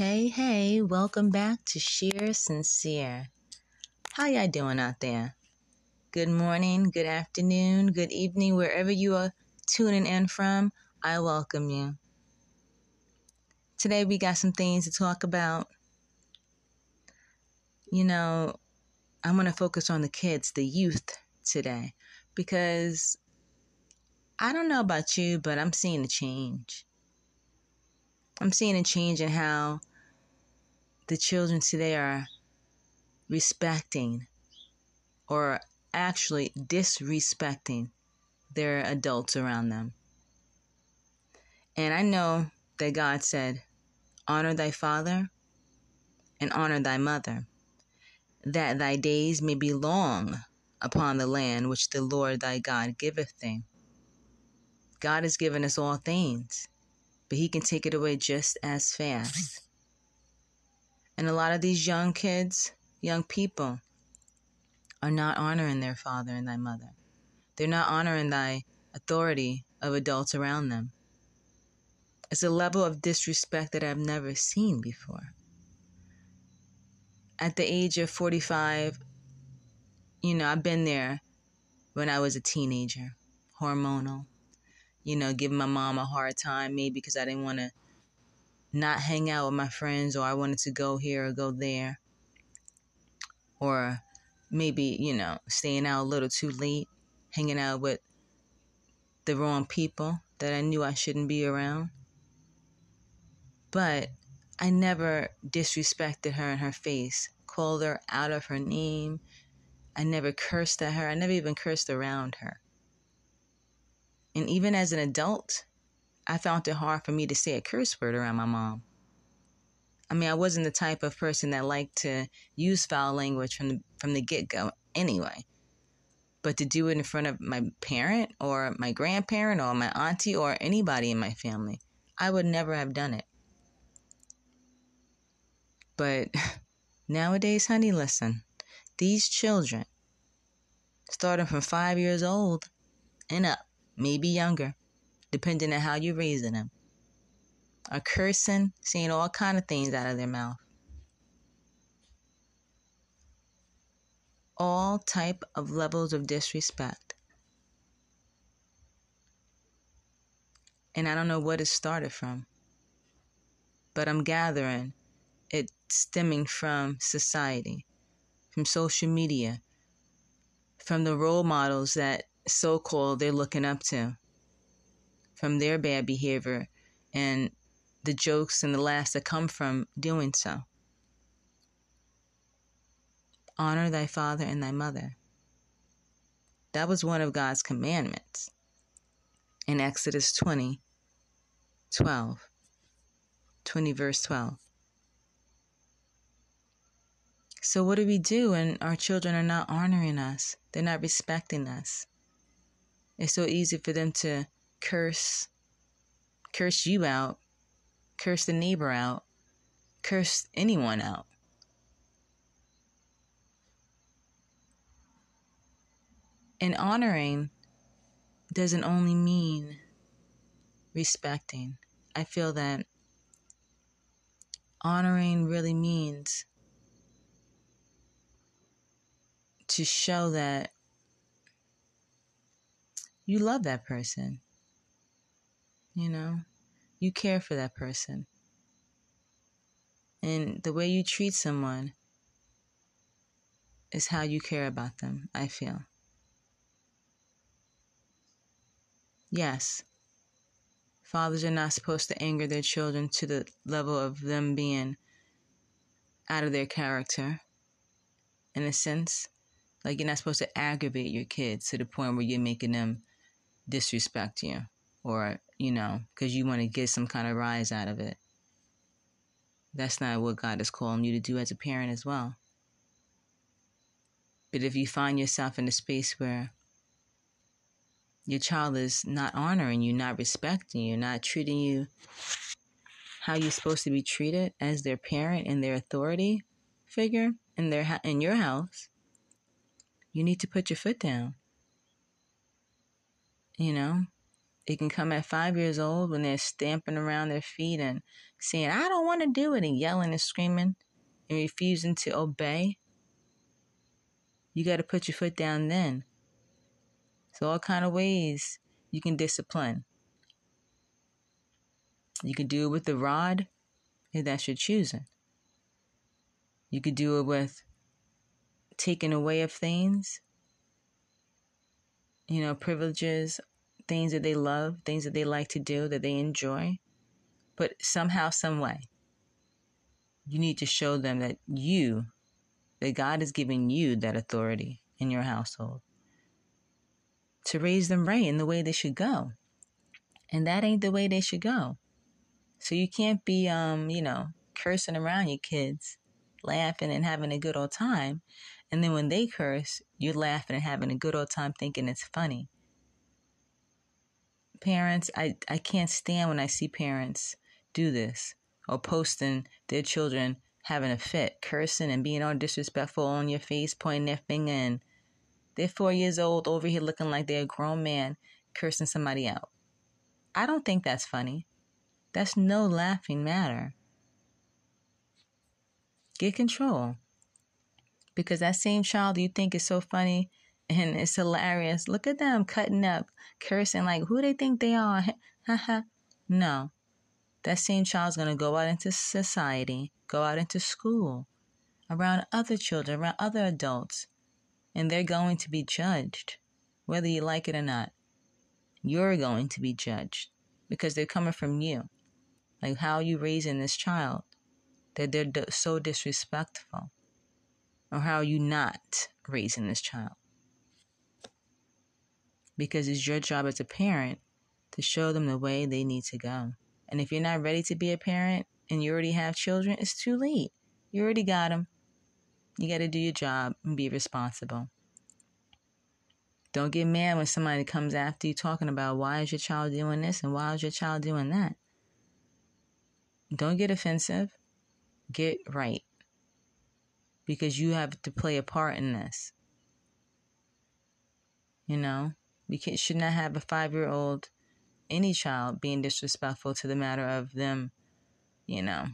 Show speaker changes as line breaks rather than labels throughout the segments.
Hey, hey, welcome back to Shear Sincere. How y'all doing out there? Good morning, good afternoon, good evening, wherever you are tuning in from. I welcome you. Today we got some things to talk about. You know, I'm going to focus on the kids, the youth today, because I don't know about you, but I'm seeing a change. I'm seeing a change in how the children today are respecting or actually disrespecting their adults around them. And I know that God said, Honor thy father and honor thy mother, that thy days may be long upon the land which the Lord thy God giveth thee. God has given us all things but he can take it away just as fast. And a lot of these young kids, young people, are not honoring their father and thy mother. They're not honoring thy authority of adults around them. It's a level of disrespect that I've never seen before. At the age of 45, you know, I've been there when I was a teenager, hormonal, you know, giving my mom a hard time, maybe because I didn't want to not hang out with my friends or I wanted to go here or go there. Or maybe, you know, staying out a little too late, hanging out with the wrong people that I knew I shouldn't be around. But I never disrespected her in her face, called her out of her name. I never cursed at her. I never even cursed around her. And even as an adult, I found it hard for me to say a curse word around my mom. I mean, I wasn't the type of person that liked to use foul language from the, from the get go anyway. But to do it in front of my parent or my grandparent or my auntie or anybody in my family, I would never have done it. But nowadays, honey, listen, these children, starting from five years old and up, maybe younger, depending on how you're raising them, are cursing, saying all kind of things out of their mouth. All type of levels of disrespect. And I don't know what it started from, but I'm gathering it stemming from society, from social media, from the role models that so called they're looking up to from their bad behavior and the jokes and the laughs that come from doing so. Honor thy father and thy mother. That was one of God's commandments in Exodus 20, 12. 20 verse 12. So, what do we do when our children are not honoring us? They're not respecting us. It's so easy for them to curse, curse you out, curse the neighbor out, curse anyone out. And honoring doesn't only mean respecting. I feel that honoring really means to show that you love that person. You know, you care for that person. And the way you treat someone is how you care about them, I feel. Yes, fathers are not supposed to anger their children to the level of them being out of their character, in a sense. Like, you're not supposed to aggravate your kids to the point where you're making them disrespect you or, you know, because you want to get some kind of rise out of it. That's not what God is calling you to do as a parent as well. But if you find yourself in a space where your child is not honoring you, not respecting you, not treating you how you're supposed to be treated as their parent and their authority figure in their in your house, you need to put your foot down. You know, It can come at five years old when they're stamping around their feet and saying, I don't want to do it, and yelling and screaming and refusing to obey. You got to put your foot down then. So, all kind of ways you can discipline. You can do it with the rod, if that's your choosing. You could do it with taking away of things, you know, privileges, things that they love, things that they like to do, that they enjoy. But somehow, some way, you need to show them that you, that God is giving you that authority in your household to raise them right in the way they should go. And that ain't the way they should go. So you can't be, um, you know, cursing around your kids, laughing and having a good old time. And then when they curse, you're laughing and having a good old time thinking it's funny. Parents, I, I can't stand when I see parents do this or posting their children having a fit, cursing and being all disrespectful on your face, pointing their finger, and they're four years old over here looking like they're a grown man cursing somebody out. I don't think that's funny. That's no laughing matter. Get control. Because that same child you think is so funny and it's hilarious, look at them cutting up, cursing like who they think they are. no. That same child's going to go out into society, go out into school, around other children, around other adults, and they're going to be judged, whether you like it or not. You're going to be judged because they're coming from you. Like, how are you raising this child? That they're so disrespectful. Or how are you not raising this child? Because it's your job as a parent to show them the way they need to go. And if you're not ready to be a parent and you already have children, it's too late. You already got them. You got to do your job and be responsible. Don't get mad when somebody comes after you talking about why is your child doing this and why is your child doing that. Don't get offensive. Get right. Because you have to play a part in this. You know, we can, should not have a five year old, any child, being disrespectful to the matter of them, you know,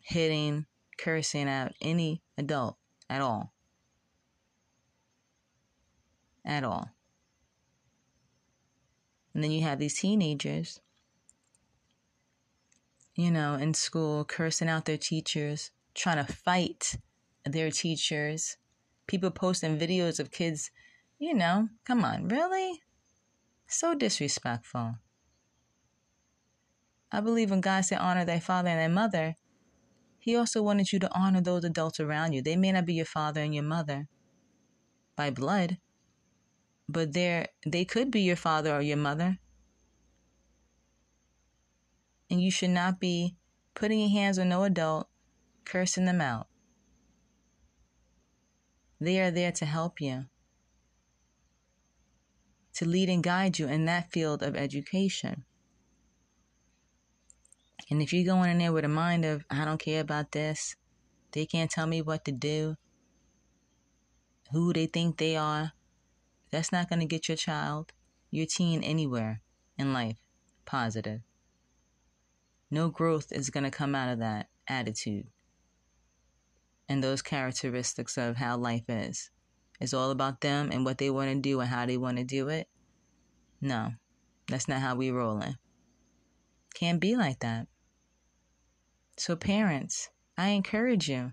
hitting, cursing out any adult at all. At all. And then you have these teenagers you know, in school, cursing out their teachers, trying to fight their teachers, people posting videos of kids, you know, come on, really? So disrespectful. I believe when God said honor thy father and thy mother, he also wanted you to honor those adults around you. They may not be your father and your mother by blood, but they they could be your father or your mother and you should not be putting your hands on no adult, cursing them out. They are there to help you, to lead and guide you in that field of education. And if you're going in there with a mind of, I don't care about this, they can't tell me what to do, who they think they are, that's not going to get your child, your teen anywhere in life positive. No growth is going to come out of that attitude and those characteristics of how life is. It's all about them and what they want to do and how they want to do it. No, that's not how we rolling. Can't be like that. So, parents, I encourage you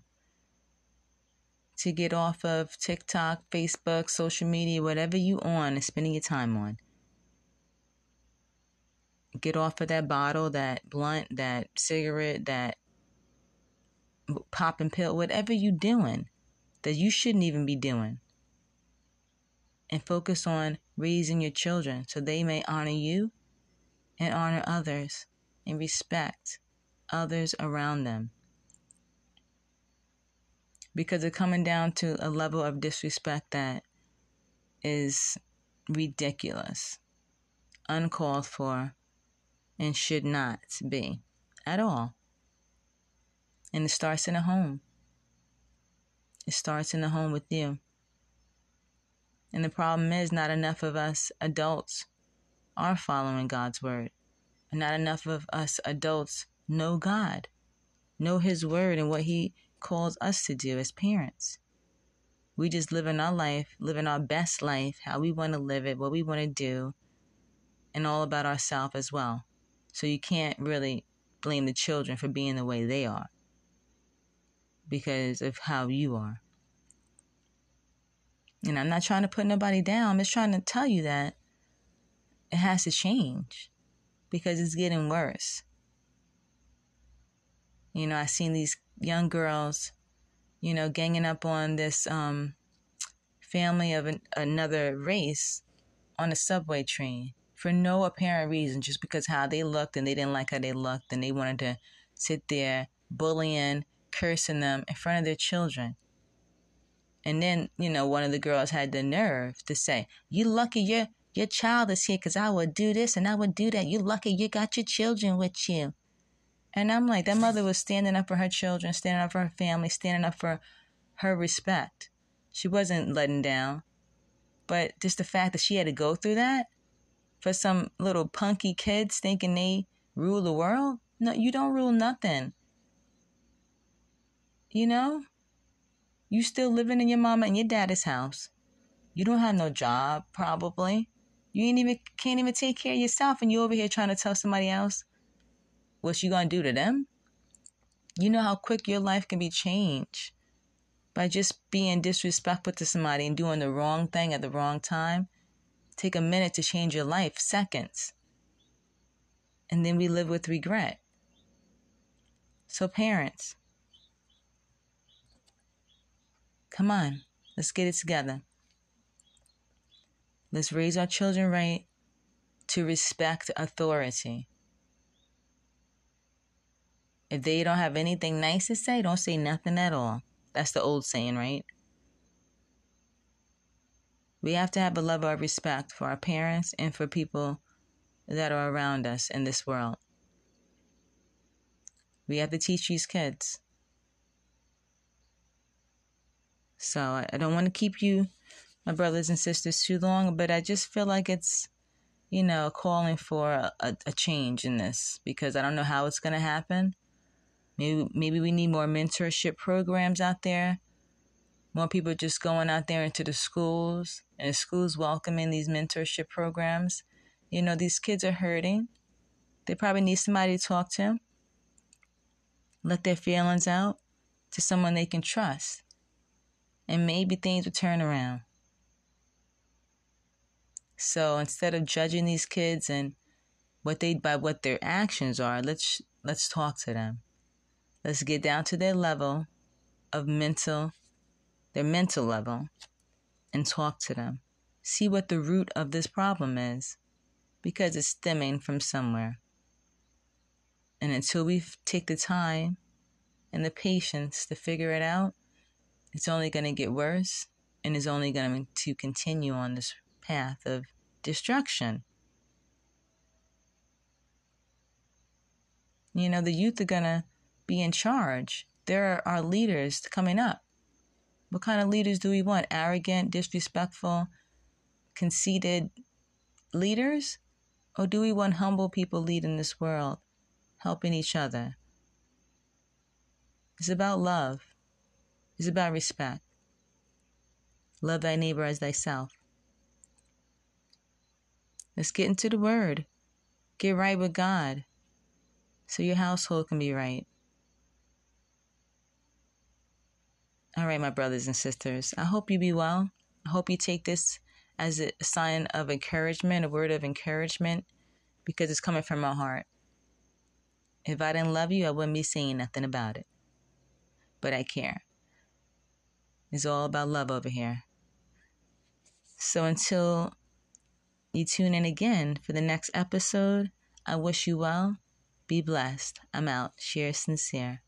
to get off of TikTok, Facebook, social media, whatever you on and spending your time on get off of that bottle, that blunt, that cigarette, that popping pill, whatever you doing that you shouldn't even be doing. And focus on raising your children so they may honor you and honor others and respect others around them. Because it's coming down to a level of disrespect that is ridiculous, uncalled for, and should not be at all. And it starts in the home. It starts in the home with you. And the problem is, not enough of us adults are following God's word. Not enough of us adults know God, know His word and what He calls us to do as parents. We just live in our life, living our best life, how we want to live it, what we want to do, and all about ourselves as well. So you can't really blame the children for being the way they are because of how you are. And I'm not trying to put nobody down. I'm just trying to tell you that it has to change because it's getting worse. You know, I seen these young girls, you know, ganging up on this um, family of an, another race on a subway train for no apparent reason, just because how they looked and they didn't like how they looked and they wanted to sit there bullying, cursing them in front of their children. And then, you know, one of the girls had the nerve to say, You lucky your your child is here because I would do this and I would do that. You lucky you got your children with you. And I'm like, that mother was standing up for her children, standing up for her family, standing up for her respect. She wasn't letting down. But just the fact that she had to go through that for some little punky kids thinking they rule the world, no, you don't rule nothing. You know? You still living in your mama and your daddy's house. You don't have no job, probably. You ain't even can't even take care of yourself and you over here trying to tell somebody else what you gonna do to them? You know how quick your life can be changed by just being disrespectful to somebody and doing the wrong thing at the wrong time. Take a minute to change your life, seconds. And then we live with regret. So, parents, come on, let's get it together. Let's raise our children right to respect authority. If they don't have anything nice to say, don't say nothing at all. That's the old saying, right? We have to have a level of respect for our parents and for people that are around us in this world. We have to teach these kids. So I don't want to keep you, my brothers and sisters, too long, but I just feel like it's, you know, calling for a, a change in this because I don't know how it's going to happen. Maybe maybe we need more mentorship programs out there. More people just going out there into the schools and schools welcoming these mentorship programs. You know, these kids are hurting. They probably need somebody to talk to. Let their feelings out to someone they can trust. And maybe things will turn around. So instead of judging these kids and what they by what their actions are, let's let's talk to them. Let's get down to their level of mental, their mental level, and talk to them. See what the root of this problem is, because it's stemming from somewhere. And until we take the time and the patience to figure it out, it's only going to get worse and is only going to continue on this path of destruction. You know, the youth are going to be in charge. There are leaders coming up. What kind of leaders do we want? Arrogant, disrespectful, conceited leaders? Or do we want humble people leading this world, helping each other? It's about love. It's about respect. Love thy neighbor as thyself. Let's get into the word. Get right with God so your household can be right. All right, my brothers and sisters, I hope you be well. I hope you take this as a sign of encouragement, a word of encouragement, because it's coming from my heart. If I didn't love you, I wouldn't be saying nothing about it. But I care. It's all about love over here. So until you tune in again for the next episode, I wish you well. Be blessed. I'm out. Shear Sincere.